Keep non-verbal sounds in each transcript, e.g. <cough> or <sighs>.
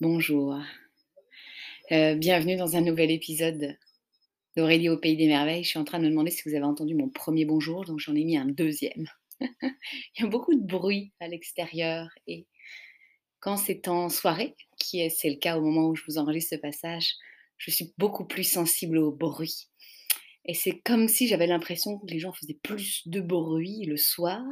Bonjour. Euh, bienvenue dans un nouvel épisode d'Aurélie au Pays des Merveilles. Je suis en train de me demander si vous avez entendu mon premier bonjour, donc j'en ai mis un deuxième. <laughs> Il y a beaucoup de bruit à l'extérieur et quand c'est en soirée, qui est c'est le cas au moment où je vous enregistre ce passage, je suis beaucoup plus sensible au bruit. Et c'est comme si j'avais l'impression que les gens faisaient plus de bruit le soir.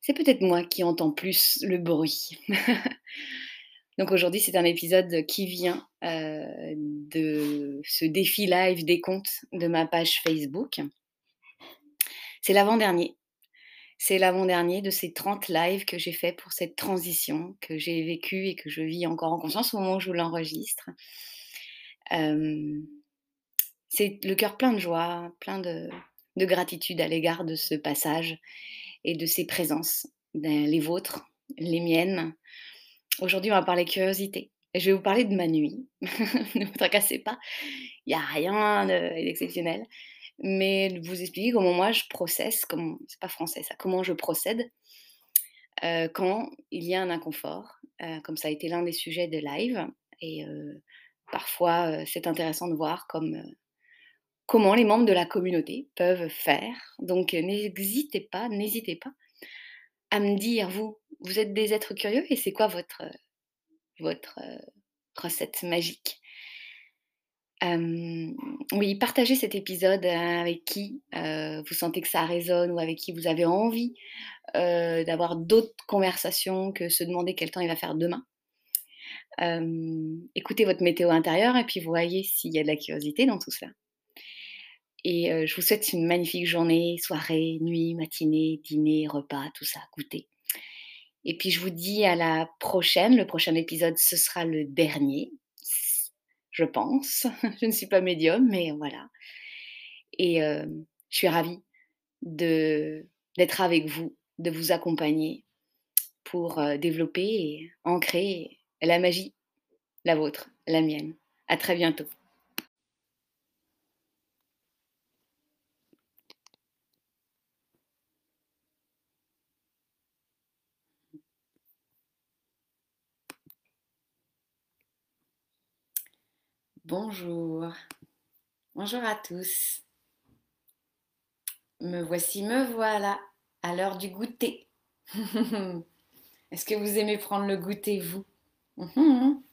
C'est peut-être moi qui entends plus le bruit. <laughs> Donc aujourd'hui, c'est un épisode qui vient euh, de ce défi live des comptes de ma page Facebook. C'est l'avant-dernier. C'est l'avant-dernier de ces 30 lives que j'ai fait pour cette transition que j'ai vécue et que je vis encore en conscience au moment où je l'enregistre. Euh, c'est le cœur plein de joie, plein de, de gratitude à l'égard de ce passage et de ces présences, ben, les vôtres, les miennes. Aujourd'hui, on va parler curiosité. je vais vous parler de ma nuit. <laughs> ne vous tracassez pas, il n'y a rien d'exceptionnel. Mais de vous expliquer comment moi je processe, c'est pas français ça, comment je procède euh, quand il y a un inconfort, euh, comme ça a été l'un des sujets de live. Et euh, parfois, c'est intéressant de voir comme comment les membres de la communauté peuvent faire. Donc n'hésitez pas, n'hésitez pas à me dire, vous, vous êtes des êtres curieux et c'est quoi votre, votre recette magique? Oui, partagez cet épisode avec qui vous sentez que ça résonne ou avec qui vous avez envie d'avoir d'autres conversations que se demander quel temps il va faire demain. écoutez votre météo intérieure et puis voyez s'il y a de la curiosité dans tout cela. Et je vous souhaite une magnifique journée, soirée, nuit, matinée, dîner, repas, tout ça, goûter. Et puis je vous dis à la prochaine. Le prochain épisode, ce sera le dernier, je pense. <laughs> je ne suis pas médium, mais voilà. Et je suis ravie d'être avec vous, de vous accompagner pour développer et ancrer la magie, la vôtre, la mienne. À très bientôt. Bonjour. Bonjour à tous. Me voici, me voilà, à l'heure du goûter. <laughs> Est-ce que vous aimez prendre le goûter, vous? <laughs>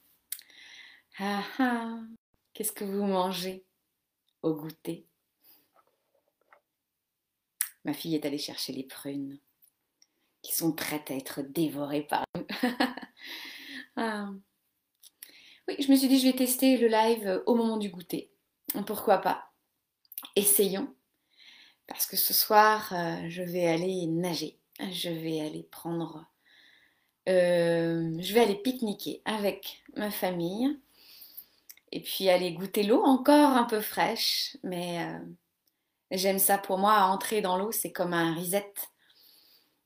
Ah, ah. Qu'est-ce que vous mangez au goûter? Ma fille est allée chercher les prunes qui sont prêtes à être dévorées par nous. <laughs> ah. Oui, je me suis dit, je vais tester le live euh, au moment du goûter. Pourquoi pas? Essayons. Parce que ce soir, euh, je vais aller nager. Je vais aller prendre. Euh, je vais aller pique-niquer avec ma famille. Et puis aller goûter l'eau encore un peu fraîche. Mais j'aime ça pour moi. Entrer dans l'eau, c'est comme un reset.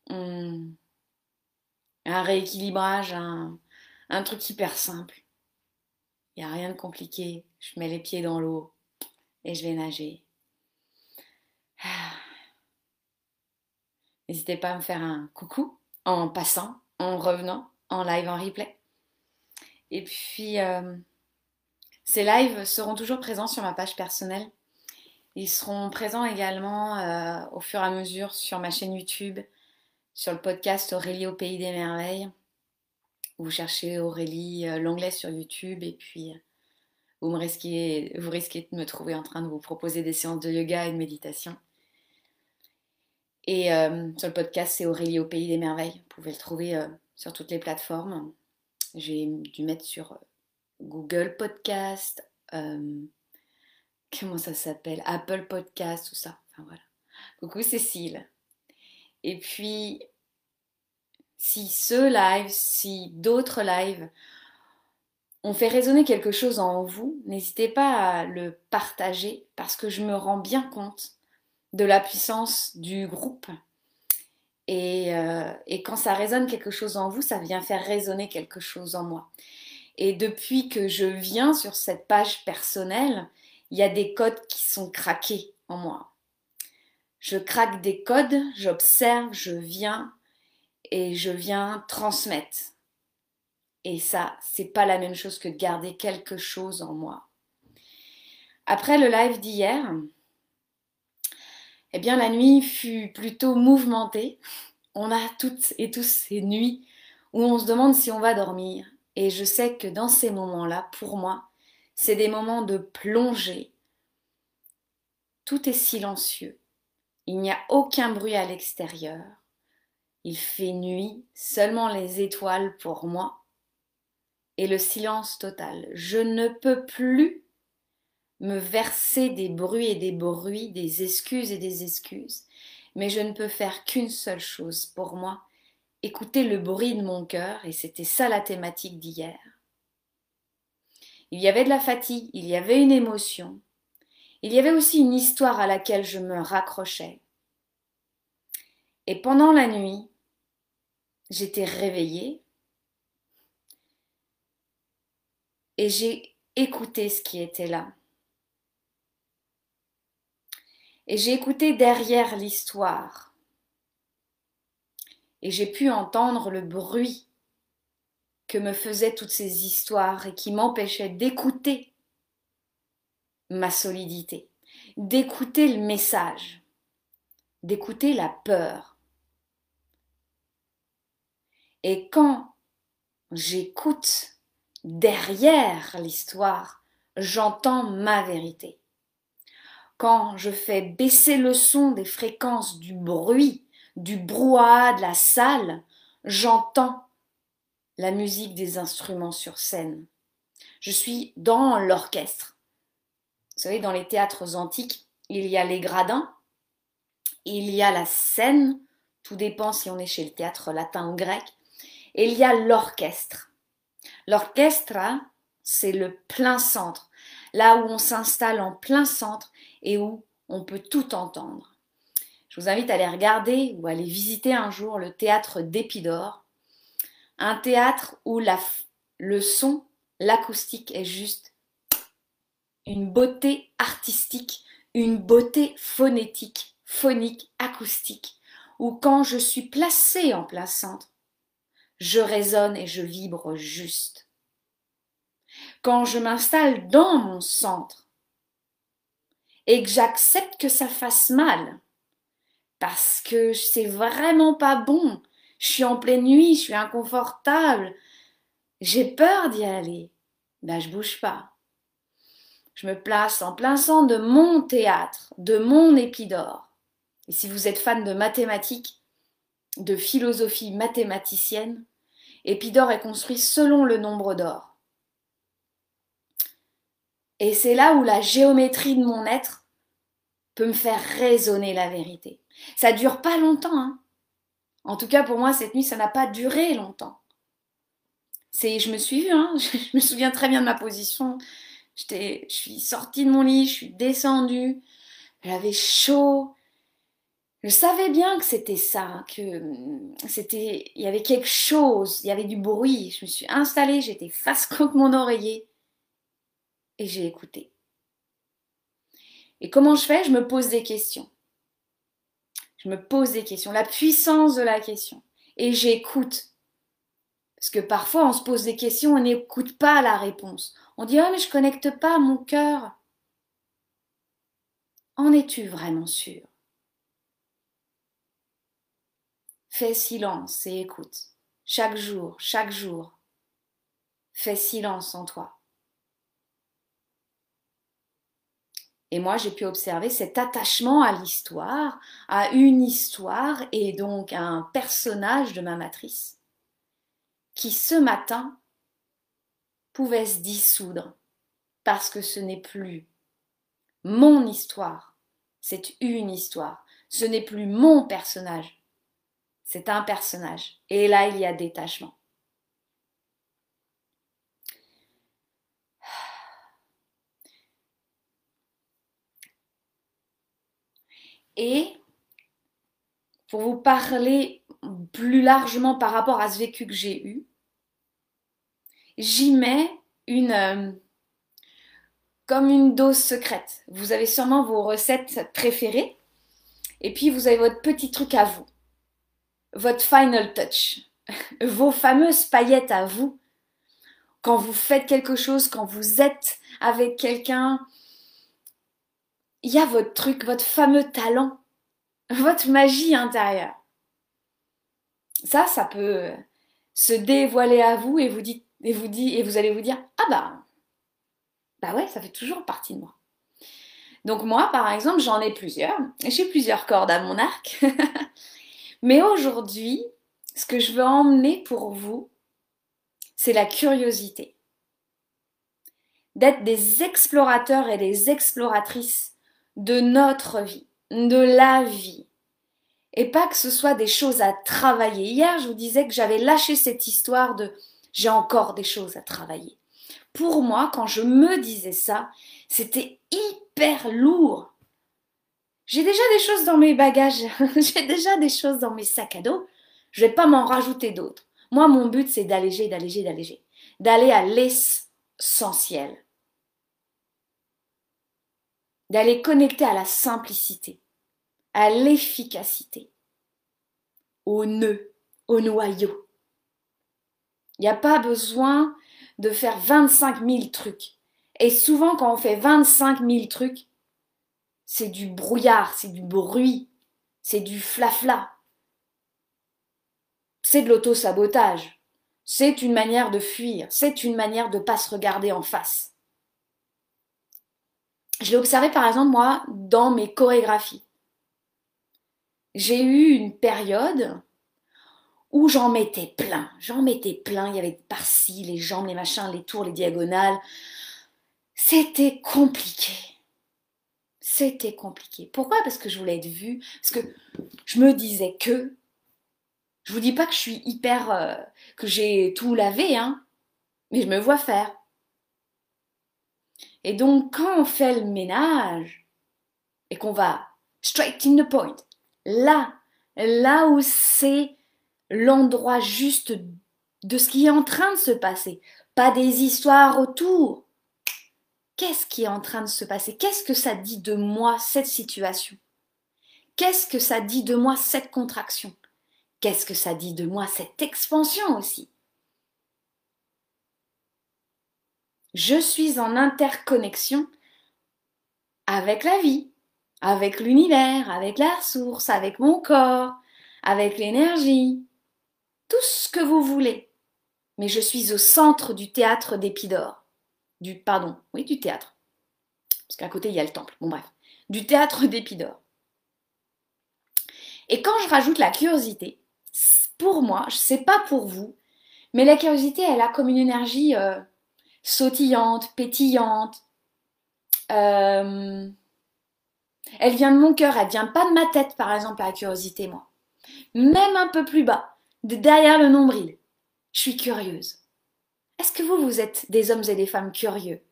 un rééquilibrage, un truc hyper simple. Il n'y a rien de compliqué. Je mets les pieds dans l'eau et je vais nager. <sighs> N'hésitez pas à me faire un coucou en passant, en revenant, en live, en replay. Et puis, euh, ces lives seront toujours présents sur ma page personnelle. Ils seront présents également euh, au fur et à mesure sur ma chaîne YouTube, sur le podcast Aurélie au Pays des Merveilles. Vous cherchez Aurélie euh, l'anglais sur YouTube et puis euh, vous, me risquez, vous risquez de me trouver en train de vous proposer des séances de yoga et de méditation. Et euh, sur le podcast, c'est Aurélie au Pays des Merveilles. Vous pouvez le trouver sur toutes les plateformes. J'ai dû mettre sur Google Podcast, comment ça s'appelle? Apple Podcast, tout ça. Enfin voilà. Coucou Cécile. Et puis, si ce live, si d'autres lives ont fait résonner quelque chose en vous, n'hésitez pas à le partager parce que je me rends bien compte de la puissance du groupe. Et, euh, et, quand ça résonne quelque chose en vous, ça vient faire résonner quelque chose en moi. Et depuis que je viens sur cette page personnelle, il y a des codes qui sont craqués en moi. Je craque des codes, j'observe, je viens et je viens transmettre Et ça, c'est pas la même chose que de garder quelque chose en moi. Après le live d'hier, eh bien la nuit fut plutôt mouvementée. On a toutes et tous ces nuits où on se demande si on va dormir. Et je sais que dans ces moments-là, pour moi, c'est des moments de plongée. Tout est silencieux. Il n'y a aucun bruit à l'extérieur. Il fait nuit, seulement les étoiles pour moi. Et le silence total. Je ne peux plus me verser des bruits et des bruits, des excuses et des excuses. Mais je ne peux faire qu'une seule chose pour moi, écouter le bruit de mon cœur, et c'était ça la thématique d'hier. Il y avait de la fatigue, il y avait une émotion, il y avait aussi une histoire à laquelle je me raccrochais. Et pendant la nuit, j'étais réveillée et j'ai écouté ce qui était là. Et j'ai écouté derrière l'histoire. Et j'ai pu entendre le bruit que me faisaient toutes ces histoires et qui m'empêchaient d'écouter ma solidité, d'écouter le message, d'écouter la peur. Et quand j'écoute derrière l'histoire, j'entends ma vérité. Quand je fais baisser le son des fréquences du bruit, du brouhaha de la salle, j'entends la musique des instruments sur scène. Je suis dans l'orchestre. Vous savez, dans les théâtres antiques, il y a les gradins, il y a la scène, tout dépend si on est chez le théâtre latin ou grec, il y a l'orchestre. L'orchestre, c'est le plein centre, là où on s'installe en plein centre et où on peut tout entendre. Je vous invite à aller regarder ou à aller visiter un jour le théâtre d'Épidore, un théâtre où la, le son, l'acoustique est juste une beauté artistique, une beauté phonétique, phonique, acoustique, où quand je suis placée en plein centre, je résonne et je vibre juste. Quand je m'installe dans mon centre et que j'accepte que ça fasse mal, parce que c'est vraiment pas bon, je suis en pleine nuit, je suis inconfortable, j'ai peur d'y aller. Ben, je bouge pas. Je me place en plein centre de mon théâtre, de mon épidore. Et si vous êtes fan de mathématiques, de philosophie mathématicienne, Épidore est construit selon le nombre d'or. Et c'est là où la géométrie de mon être peut me faire résonner la vérité. Ça dure pas longtemps, hein. En tout cas, pour moi, cette nuit, ça n'a pas duré longtemps. C'est, je me suis vue, hein, <laughs> je me souviens très bien de ma position. Je suis sortie de mon lit, je suis descendue, j'avais chaud. Je savais bien que c'était ça, que c'était, il y avait quelque chose, il y avait du bruit. Je me suis installée, j'étais face <laughs> contre mon oreiller et j'ai écouté. Et comment je fais? Je me pose des questions. Je me pose des questions, la puissance de la question. Et j'écoute. Parce que parfois, on se pose des questions, on n'écoute pas la réponse. On dit, oh, mais je connecte pas mon cœur. En es-tu vraiment sûr Fais silence et écoute. Chaque jour, chaque jour. Fais silence en toi. Et moi, j'ai pu observer cet attachement à l'histoire, à une histoire et donc à un personnage de ma matrice, qui ce matin pouvait se dissoudre parce que ce n'est plus mon histoire, c'est une histoire, ce n'est plus mon personnage, c'est un personnage. Et là, il y a détachement. Et pour vous parler plus largement par rapport à ce vécu que j'ai eu, j'y mets une euh, comme une dose secrète. Vous avez sûrement vos recettes préférées et puis vous avez votre petit truc à vous, votre final touch, <laughs> vos fameuses paillettes à vous quand vous faites quelque chose, quand vous êtes avec quelqu'un, il y a votre truc, votre fameux talent, <laughs> votre magie intérieure. Ça, ça peut se dévoiler à vous et vous et vous dit et vous allez vous dire ah bah bah ouais, ça fait toujours partie de moi. Donc moi, par exemple, j'en ai plusieurs. J'ai plusieurs cordes à mon arc. <laughs> Mais aujourd'hui, ce que je veux emmener pour vous, c'est la curiosité. D'être des explorateurs et des exploratrices de notre vie, de la vie. Et pas que ce soit des choses à travailler. Hier, je vous disais que j'avais lâché cette histoire de j'ai encore des choses à travailler. Pour moi, quand je me disais ça, c'était hyper lourd. J'ai déjà des choses dans mes bagages, <laughs> j'ai déjà des choses dans mes sacs à dos, je vais pas m'en rajouter d'autres. Moi, mon but, c'est d'alléger, d'alléger, d'alléger, d'aller à l'essentiel, d'aller connecter à la simplicité, à l'efficacité, au nœud, au noyau. Il n'y a pas besoin de faire 25 000 trucs. Et souvent, quand on fait 25 000 trucs, c'est du brouillard, c'est du bruit, c'est du flafla. C'est de l'auto-sabotage. C'est une manière de fuir, c'est une manière de ne pas se regarder en face. Je l'ai observé par exemple moi dans mes chorégraphies. J'ai eu une période où j'en mettais plein, j'en mettais plein, il y avait par-ci les jambes, les machins, les tours, les diagonales, c'était compliqué. C'était compliqué. Pourquoi? Parce que je voulais être vue. Parce que je me disais que. Je vous dis pas que je suis hyper. Euh, que j'ai tout lavé, hein. Mais je me vois faire. Et donc, quand on fait le ménage et qu'on va straight in the point, là, là où c'est l'endroit juste de ce qui est en train de se passer, pas des histoires autour, qu'est-ce qui est en train de se passer? Qu'est-ce que ça dit de moi, cette situation? Qu'est-ce que ça dit de moi, cette contraction? Qu'est-ce que ça dit de moi, cette expansion aussi? Je suis en interconnexion avec la vie, avec l'univers, avec la source, avec mon corps, avec l'énergie, tout ce que vous voulez. Mais je suis au centre du théâtre d'Épidore du pardon, oui, du théâtre. Parce qu'à côté, il y a le temple. Bon bref, du théâtre <laughs> d'Épidore. Et quand je rajoute la curiosité, pour moi, je sais pas pour vous, mais la curiosité, elle a comme une énergie euh, sautillante, pétillante. Euh, elle vient de mon cœur, elle vient pas de ma tête, par exemple, la curiosité, moi. Même un peu plus bas, de derrière le nombril. Je suis curieuse. Est-ce que vous, vous êtes des hommes et des femmes curieux?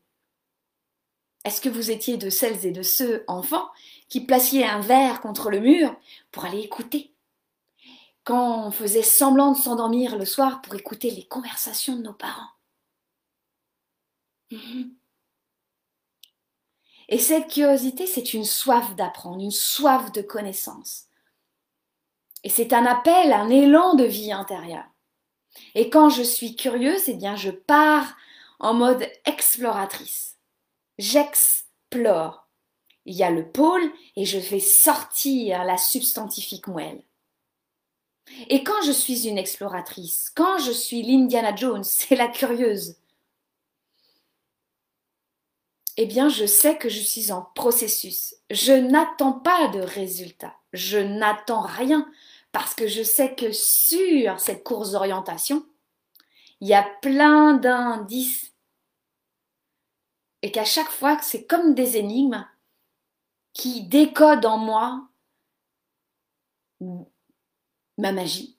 Est-ce que vous étiez de celles et de ceux enfants qui placiez un verre contre le mur pour aller écouter? Quand on faisait semblant de s'endormir le soir pour écouter les conversations de nos parents mhm. Et cette curiosité, c'est une soif d'apprendre, une soif de connaissance. Et c'est un appel, un élan de vie intérieure. Et quand je suis curieuse, eh bien, je pars en mode exploratrice. J'explore. Il y a le pôle et je fais sortir la substantifique moelle. Et quand je suis une exploratrice, quand je suis l'Indiana Jones, <laughs> c'est la curieuse, eh bien je sais que je suis en processus. Je n'attends pas de résultat. Je n'attends rien parce que je sais que sur cette course d'orientation, il y a plein d'indices et qu'à chaque fois, c'est comme des énigmes qui décodent en moi ma magie.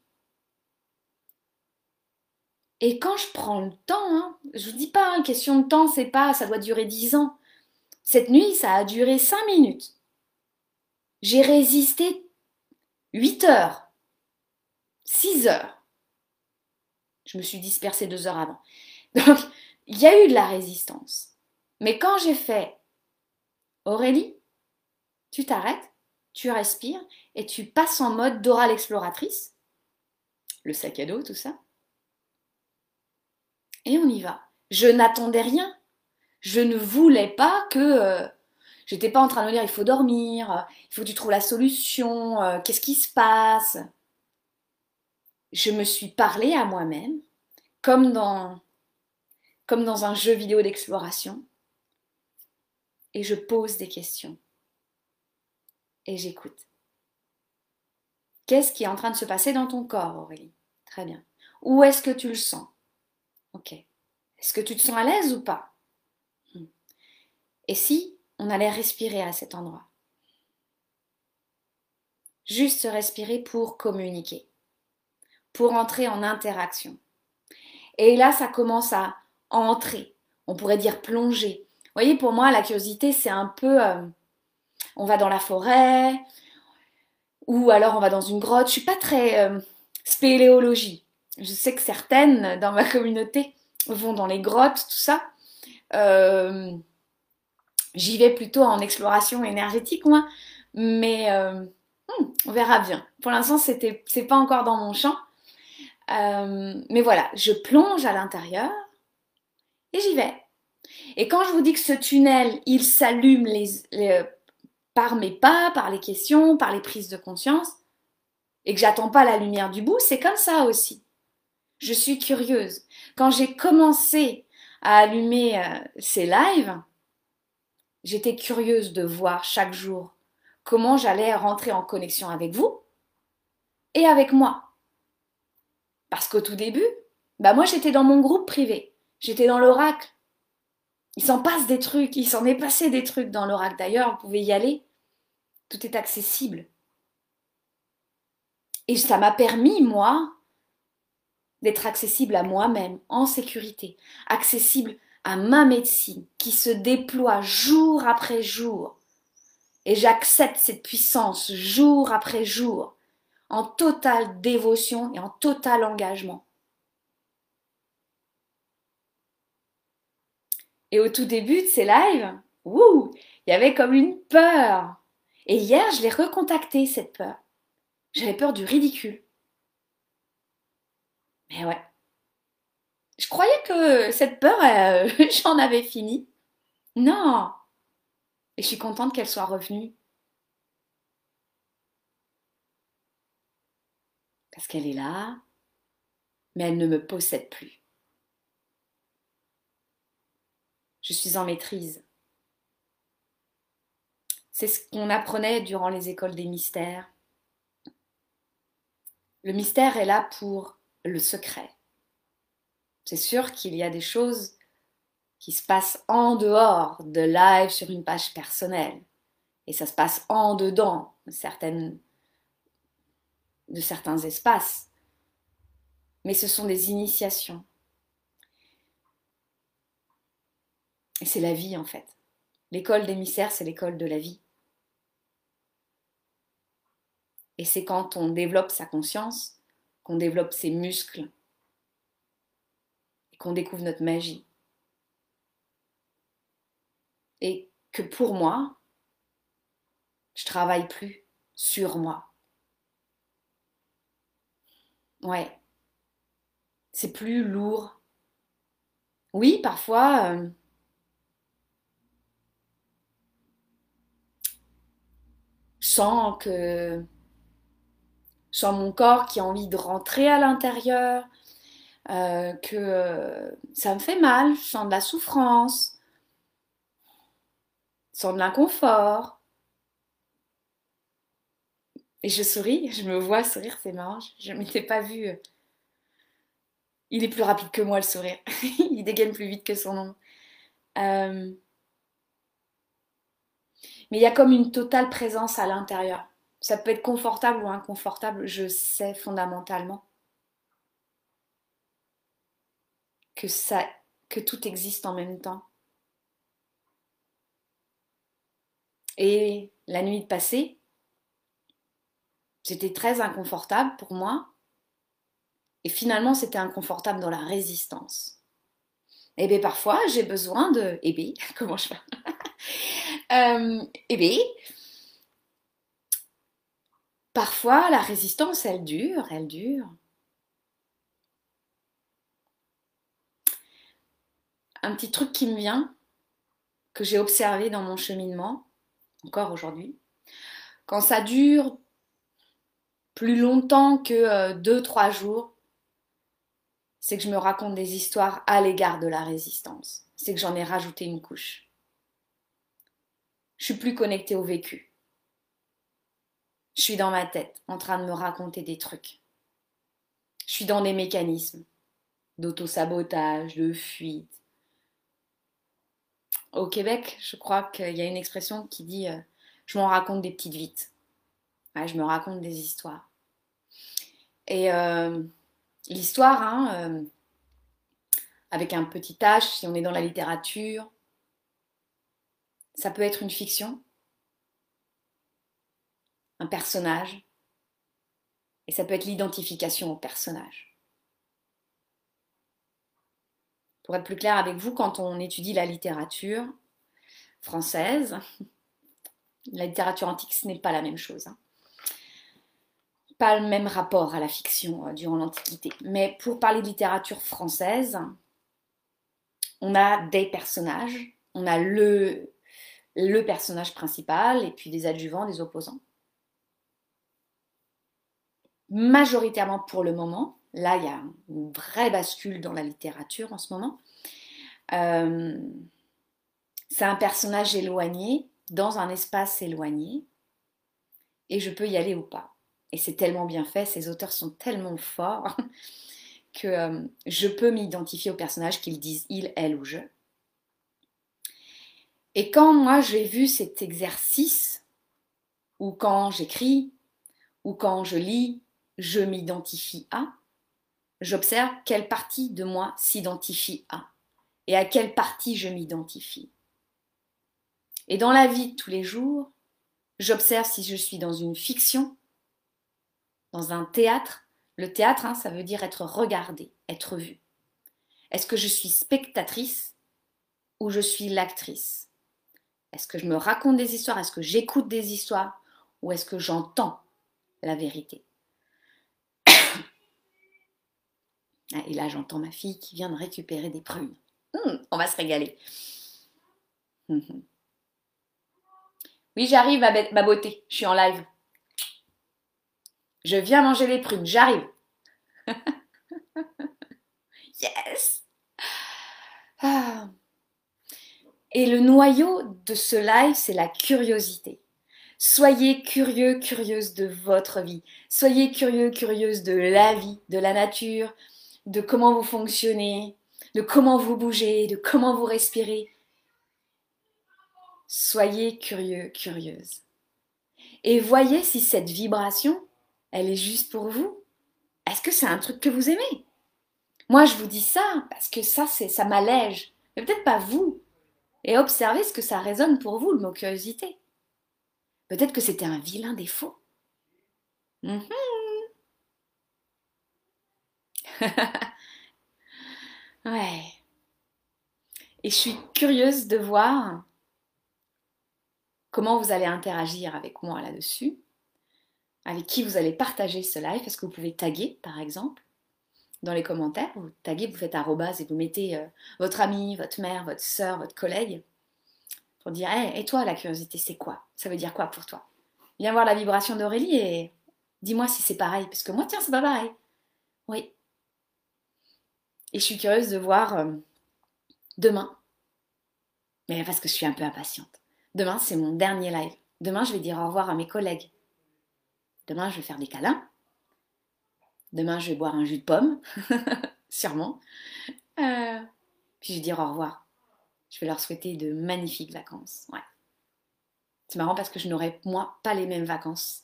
Et quand je prends le temps, hein, je vous dis pas, hein, question de temps, c'est pas, ça doit durer dix ans. Cette nuit, ça a duré cinq minutes. J'ai résisté 8 heures, 6 heures. Je me suis dispersée deux heures avant. <laughs> Donc, il y a eu de la résistance. Mais quand j'ai fait Aurélie, tu t'arrêtes, tu respires et tu passes en mode d'oral exploratrice, le sac à dos, tout ça. Et on y va. Je n'attendais rien. Je ne voulais pas que... J'étais pas en train de me dire il faut dormir, il faut que tu trouves la solution, euh, qu'est-ce qui se passe? Je me suis parlé à moi-même comme dans, comme dans un jeu vidéo d'exploration et je pose des questions et j'écoute. Qu'est-ce qui est en train de se passer dans ton corps, Aurélie? Très bien. Où est-ce que tu le sens? Ok. Est-ce que tu te sens à l'aise ou pas? Hmm. Et si on allait respirer à cet endroit Juste respirer pour communiquer, pour entrer en interaction. Et là, ça commence à entrer. On pourrait dire plonger. Vous voyez, pour moi, la curiosité, c'est un peu... Euh, on va dans la forêt, ou alors on va dans une grotte. Je suis pas très euh, spéléologie. Je sais que certaines dans ma communauté vont dans les grottes, tout ça. Euh, j'y vais plutôt en exploration énergétique, moi. Mais euh, hmm, on verra bien. Pour l'instant, c'était, c'est pas encore dans mon champ. mais voilà, je plonge à l'intérieur et j'y vais. Et quand je vous dis que ce tunnel, il s'allume par mes pas, par les questions, par les prises de conscience, et que j'attends pas la lumière du bout, c'est comme ça aussi. Je suis curieuse. Quand j'ai commencé à allumer euh, ces lives, j'étais curieuse de voir chaque jour comment j'allais rentrer en connexion avec vous et avec moi. Parce qu'au tout début, bah moi j'étais dans mon groupe privé, j'étais dans l'oracle, il s'en passe des trucs, il s'en est passé des trucs dans l'oracle. D'ailleurs, vous pouvez y aller. Tout est accessible. Et ça m'a permis, moi, d'être accessible à moi-même, en sécurité, accessible à ma médecine, qui se déploie jour après jour. Et j'accepte cette puissance jour après jour, en totale dévotion et en total engagement. Et au tout début de ces lives, il y avait comme une peur. Et hier, je l'ai recontactée, cette peur. J'avais peur du ridicule. Mais ouais. Je croyais que cette peur, euh, <laughs> j'en avais fini. Non. Et je suis contente qu'elle soit revenue. Parce qu'elle est là, mais elle ne me possède plus. je suis en maîtrise. C'est ce qu'on apprenait durant les écoles des mystères. Le mystère est là pour le secret. C'est sûr qu'il y a des choses qui se passent en dehors de live sur une page personnelle. Et ça se passe en dedans de certains espaces. Mais ce sont des initiations. Et c'est la vie en fait. L'école d'émissaire, c'est l'école de la vie. Et c'est quand on développe sa conscience, qu'on développe ses muscles qu'on découvre notre magie. Et que pour moi, je travaille plus sur moi. Ouais. C'est plus lourd. Oui, parfois, euh, sens que sens mon corps qui a envie de rentrer à l'intérieur, euh, que euh, ça me fait mal, je sens de la souffrance, je sens de l'inconfort. Et je souris, je me vois sourire, c'est marrant, je ne m'étais pas vue. Euh, il est plus rapide que moi le sourire, <laughs> il dégaine plus vite que son nom. Mais il y a comme une totale présence à l'intérieur. Ça peut être confortable ou inconfortable, je sais fondamentalement que ça que tout existe en même temps. Et la nuit passée, c'était très inconfortable pour moi. Et finalement, c'était inconfortable dans la résistance. Et eh bien parfois, j'ai besoin de... Eh bien, <laughs> comment je fais? <laughs> Euh, Eh bien, parfois, la résistance, elle dure, elle dure. Un petit truc qui me vient, que j'ai observé dans mon cheminement, encore aujourd'hui. Quand ça dure plus longtemps que 2-3 euh, jours, c'est que je me raconte des histoires à l'égard de la résistance. C'est que j'en ai rajouté une couche. Je suis plus connectée au vécu. Je suis dans ma tête, en train de me raconter des trucs. Je suis dans des mécanismes d'auto-sabotage, de fuite. Au Québec, je crois qu'il y a une expression qui dit euh, je m'en raconte des petites vites. je me raconte des histoires. Et euh, l'histoire, hein, euh, avec un petit H, si on est dans la littérature, ça peut être une fiction, un personnage, et ça peut être l'identification au personnage. Pour être plus clair avec vous, quand on étudie la littérature française, <laughs> la littérature antique, ce n'est pas la même chose. Hein. Pas le même rapport à la fiction euh, durant l'Antiquité. Mais pour parler de littérature française, on a des personnages, on a le, le personnage principal et puis des adjuvants, des opposants. Majoritairement pour le moment, là il y a une vraie bascule dans la littérature en ce moment. Euh, c'est un personnage éloigné dans un espace éloigné et je peux y aller ou pas. Et c'est tellement bien fait, ces auteurs sont tellement forts <laughs> que euh, je peux m'identifier au personnage qu'ils disent il, elle ou je. Et quand moi j'ai vu cet exercice, ou quand j'écris, ou quand je lis, je m'identifie à, j'observe quelle partie de moi s'identifie à, et à quelle partie je m'identifie. Et dans la vie de tous les jours, j'observe si je suis dans une fiction, dans un théâtre. Le théâtre, hein, ça veut dire être regardé, être vu. Est-ce que je suis spectatrice ou je suis l'actrice? Est-ce que je me raconte des histoires? Est-ce que j'écoute des histoires? Ou est-ce que j'entends la vérité ah, Et là, j'entends ma fille qui vient de récupérer des prunes. Hum, on va se régaler. Hum, <laughs> hum. Oui, j'arrive, ma, beauté. Je suis en live. Je viens manger les prunes. J'arrive. <laughs> yes. Ah. Et le noyau de ce live, c'est la curiosité. Soyez curieux, curieuse de votre vie. Soyez curieux, curieuse de la vie, de la nature, de comment vous fonctionnez, de comment vous bougez, de comment vous respirez. Soyez curieux, curieuse. Et voyez si cette vibration, elle est juste pour vous. Est-ce que c'est un truc que vous aimez? Moi, je vous dis ça parce que ça, c'est, ça m'allège. Mais peut-être pas vous. Et observez ce que ça résonne pour vous, le mot curiosité. Peut-être que c'était un vilain défaut. Mhm. <laughs> ouais. Et je suis curieuse de voir comment vous allez interagir avec moi là-dessus, avec qui vous allez partager ce live, parce que vous pouvez taguer par exemple dans les commentaires, vous taguez, vous faites arrobase et vous mettez euh, votre ami, votre mère, votre soeur, votre collègue, pour dire et toi la curiosité c'est quoi? Ça veut dire quoi pour toi? Viens voir la vibration d'Aurélie et dis-moi si c'est pareil, parce que moi tiens c'est pas pareil. Oui. Et je suis curieuse de voir euh, demain, mais parce que je suis un peu impatiente. Demain, c'est mon dernier live. Demain, je vais dire au revoir à mes collègues. Demain, je vais faire des câlins. Demain, je vais boire un jus de pomme, <laughs> sûrement. Euh, puis je vais dire au revoir. Je vais leur souhaiter de magnifiques vacances. Ouais. C'est marrant parce que je n'aurai, moi, pas les mêmes vacances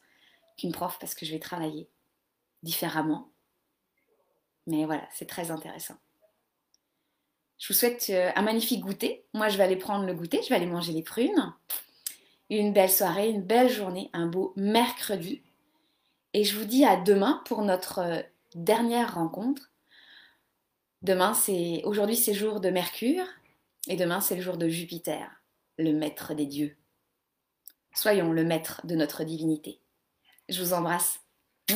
qu'une prof parce que je vais travailler différemment. Mais voilà, c'est très intéressant. Je vous souhaite euh, un magnifique goûter. Moi, je vais aller prendre le goûter, je vais aller manger les prunes. Une belle soirée, une belle journée, un beau mercredi. Et je vous dis à demain pour notre euh, dernière rencontre. Demain, c'est aujourd'hui, c'est jour de Mercure et demain, c'est le jour de Jupiter, le maître des dieux. Soyons le maître de notre divinité. Je vous embrasse. Mmh.